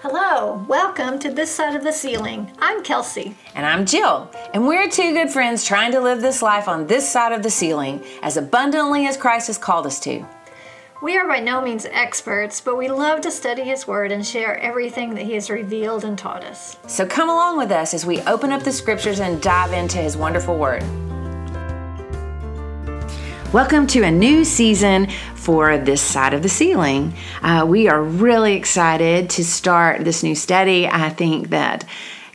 Hello, welcome to This Side of the Ceiling. I'm Kelsey. And I'm Jill. And we're two good friends trying to live this life on this side of the ceiling as abundantly as Christ has called us to. We are by no means experts, but we love to study His Word and share everything that He has revealed and taught us. So come along with us as we open up the scriptures and dive into His wonderful Word. Welcome to a new season for this side of the ceiling. Uh, we are really excited to start this new study. I think that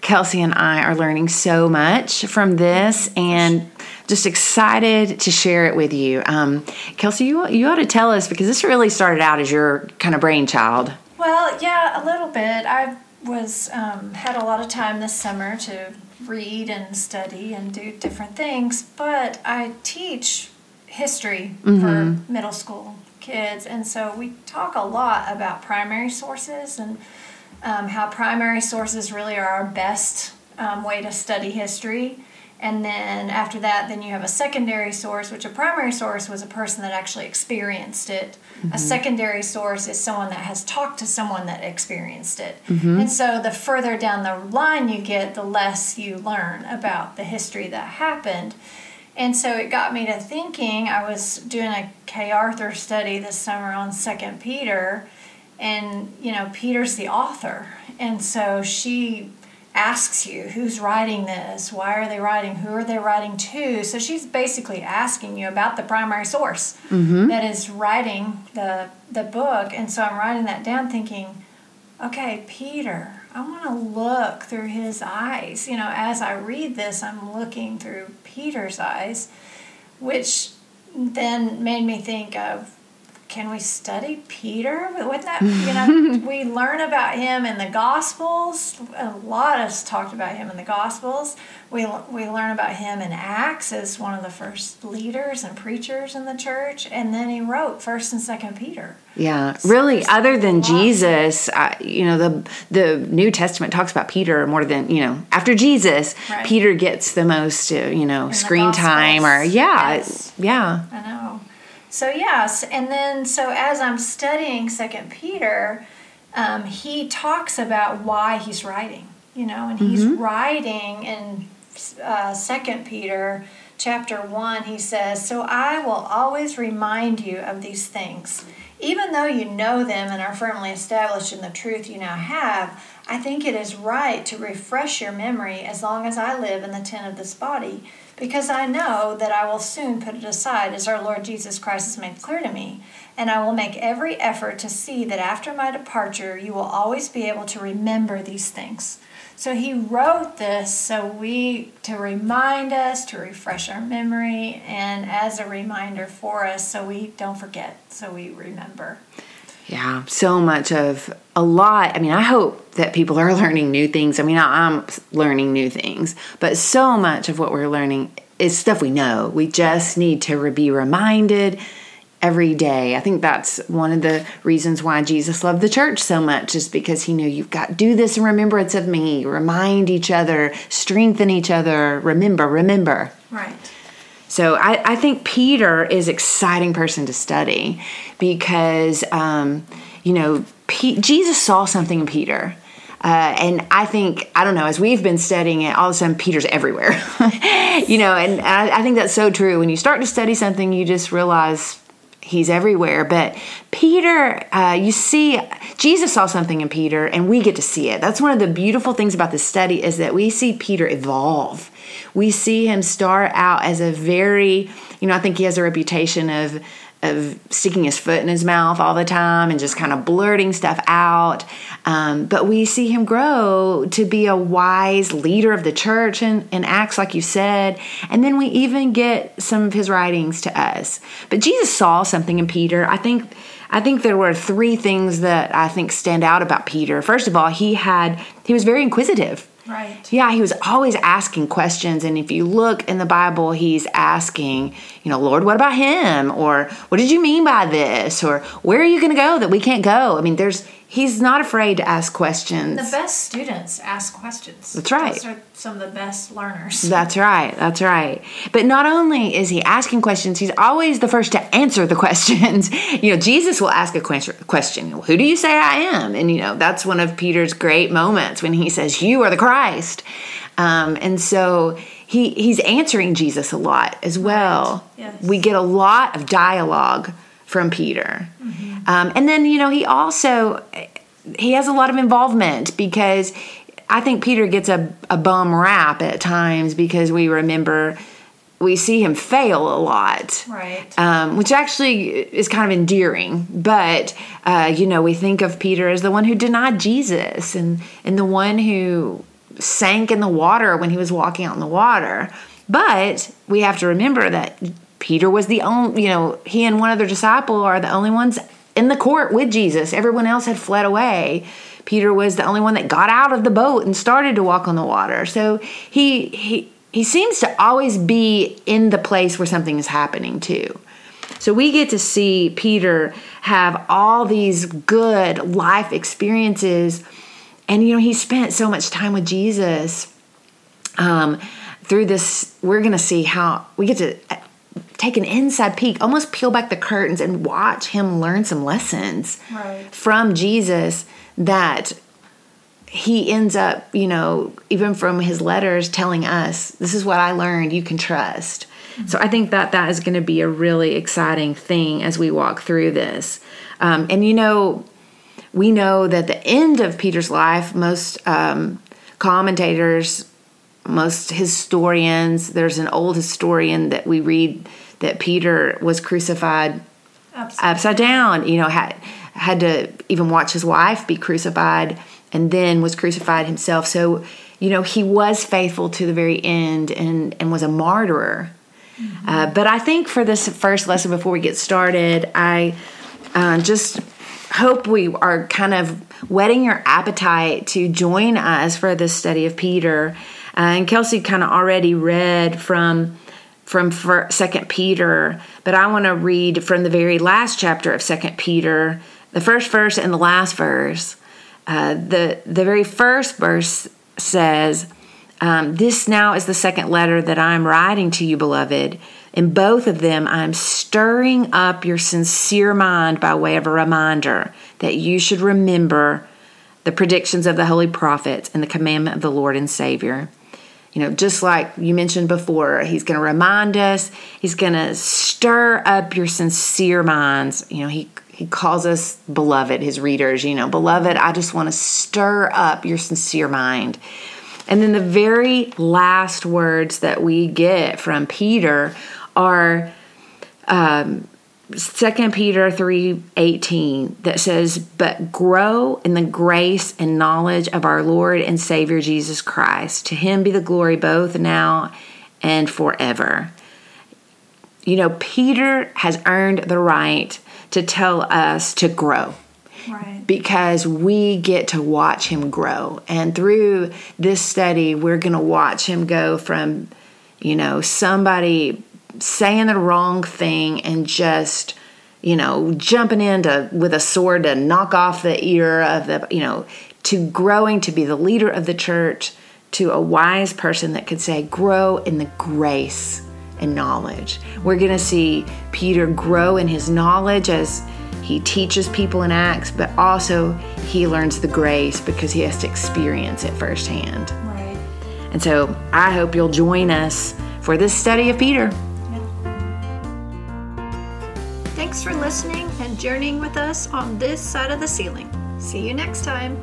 Kelsey and I are learning so much from this and just excited to share it with you. Um, Kelsey, you, you ought to tell us because this really started out as your kind of brainchild. Well, yeah, a little bit. I was um, had a lot of time this summer to read and study and do different things, but I teach history mm-hmm. for middle school kids, and so we talk a lot about primary sources and um, how primary sources really are our best um, way to study history. And then after that, then you have a secondary source, which a primary source was a person that actually experienced it. Mm-hmm. A secondary source is someone that has talked to someone that experienced it. Mm-hmm. And so the further down the line you get, the less you learn about the history that happened. And so it got me to thinking. I was doing a Kay Arthur study this summer on Second Peter, and you know Peter's the author, and so she asks you who's writing this, why are they writing, who are they writing to. So she's basically asking you about the primary source mm-hmm. that is writing the the book, and so I'm writing that down, thinking, okay, Peter. I want to look through his eyes. You know, as I read this, I'm looking through Peter's eyes, which then made me think of can we study Peter? Wouldn't that, you know, we learn about him in the Gospels. A lot of talked about him in the Gospels. We, we learn about him in Acts as one of the first leaders and preachers in the church. And then he wrote 1st and 2nd Peter. Yeah, so really, other than Jesus, uh, you know, the, the New Testament talks about Peter more than, you know, after Jesus, right. Peter gets the most, uh, you know, in screen time or, yeah, yes. yeah. So yes, and then so as I'm studying Second Peter, um, he talks about why he's writing. You know, and he's mm-hmm. writing in uh, Second Peter chapter one. He says, "So I will always remind you of these things." Even though you know them and are firmly established in the truth you now have, I think it is right to refresh your memory as long as I live in the tent of this body because I know that I will soon put it aside as our Lord Jesus Christ has made clear to me. And I will make every effort to see that after my departure, you will always be able to remember these things. So he wrote this so we to remind us, to refresh our memory, and as a reminder for us so we don't forget, so we remember. Yeah, so much of a lot. I mean, I hope that people are learning new things. I mean, I'm learning new things, but so much of what we're learning is stuff we know. We just need to be reminded every day. I think that's one of the reasons why Jesus loved the church so much is because he knew you've got do this in remembrance of me. Remind each other, strengthen each other, remember, remember. Right. So I, I think Peter is exciting person to study because um, you know P- Jesus saw something in Peter. Uh, and I think I don't know as we've been studying it, all of a sudden Peter's everywhere, you know. And I, I think that's so true. When you start to study something, you just realize he's everywhere. But Peter, uh, you see, Jesus saw something in Peter, and we get to see it. That's one of the beautiful things about this study is that we see Peter evolve. We see him start out as a very, you know, I think he has a reputation of of sticking his foot in his mouth all the time and just kind of blurting stuff out. Um, but we see him grow to be a wise leader of the church and, and acts like you said. And then we even get some of his writings to us. But Jesus saw something in Peter. I think. I think there were three things that I think stand out about Peter. First of all, he had he was very inquisitive. Right. Yeah, he was always asking questions. And if you look in the Bible, he's asking, you know, Lord, what about him? Or what did you mean by this? Or where are you going to go that we can't go? I mean, there's he's not afraid to ask questions. The best students ask questions. That's right. Those are some of the best learners. That's right. That's right. But not only is he asking questions, he's always the first to answer the questions. you know, Jesus will ask a question, Who do you say I am? And, you know, that's one of Peter's great moments when he says, You are the Christ. Um, and so he, he's answering Jesus a lot as well. Right. Yes. We get a lot of dialogue from Peter. Mm-hmm. Um, and then, you know, he also he has a lot of involvement because I think Peter gets a, a bum rap at times because we remember we see him fail a lot, right? Um, which actually is kind of endearing. But uh, you know, we think of Peter as the one who denied Jesus and and the one who sank in the water when he was walking in the water. But we have to remember that Peter was the only, you know, he and one other disciple are the only ones in the court with Jesus. Everyone else had fled away. Peter was the only one that got out of the boat and started to walk on the water. So he he he seems to always be in the place where something is happening too. So we get to see Peter have all these good life experiences and you know he spent so much time with Jesus um, through this we're going to see how we get to take an inside peek, almost peel back the curtains and watch him learn some lessons right. from Jesus that he ends up, you know, even from his letters telling us, this is what I learned, you can trust. Mm-hmm. So I think that that is going to be a really exciting thing as we walk through this. Um, and, you know, we know that the end of Peter's life, most um, commentators, most historians, there's an old historian that we read that Peter was crucified upside, upside down. You know, had had to even watch his wife be crucified, and then was crucified himself. So, you know, he was faithful to the very end, and and was a martyr. Mm-hmm. Uh, but I think for this first lesson, before we get started, I uh, just hope we are kind of whetting your appetite to join us for this study of Peter. Uh, and Kelsey kind of already read from from Second Peter, but I want to read from the very last chapter of Second Peter, the first verse and the last verse. Uh, the the very first verse says, um, "This now is the second letter that I am writing to you, beloved. In both of them, I am stirring up your sincere mind by way of a reminder that you should remember." The predictions of the holy prophets and the commandment of the Lord and Savior you know, just like you mentioned before, he's going to remind us, he's going to stir up your sincere minds. You know, he he calls us beloved, his readers, you know, beloved, I just want to stir up your sincere mind. And then the very last words that we get from Peter are um, Second Peter 3:18 that says, "But grow in the grace and knowledge of our Lord and Savior Jesus Christ. To him be the glory both now and forever." You know, Peter has earned the right to tell us to grow. Because we get to watch him grow. And through this study, we're going to watch him go from, you know, somebody saying the wrong thing and just you know jumping into with a sword to knock off the ear of the you know to growing to be the leader of the church to a wise person that could say grow in the grace and knowledge we're going to see peter grow in his knowledge as he teaches people in acts but also he learns the grace because he has to experience it firsthand right and so i hope you'll join us for this study of peter Thanks for listening and journeying with us on this side of the ceiling. See you next time.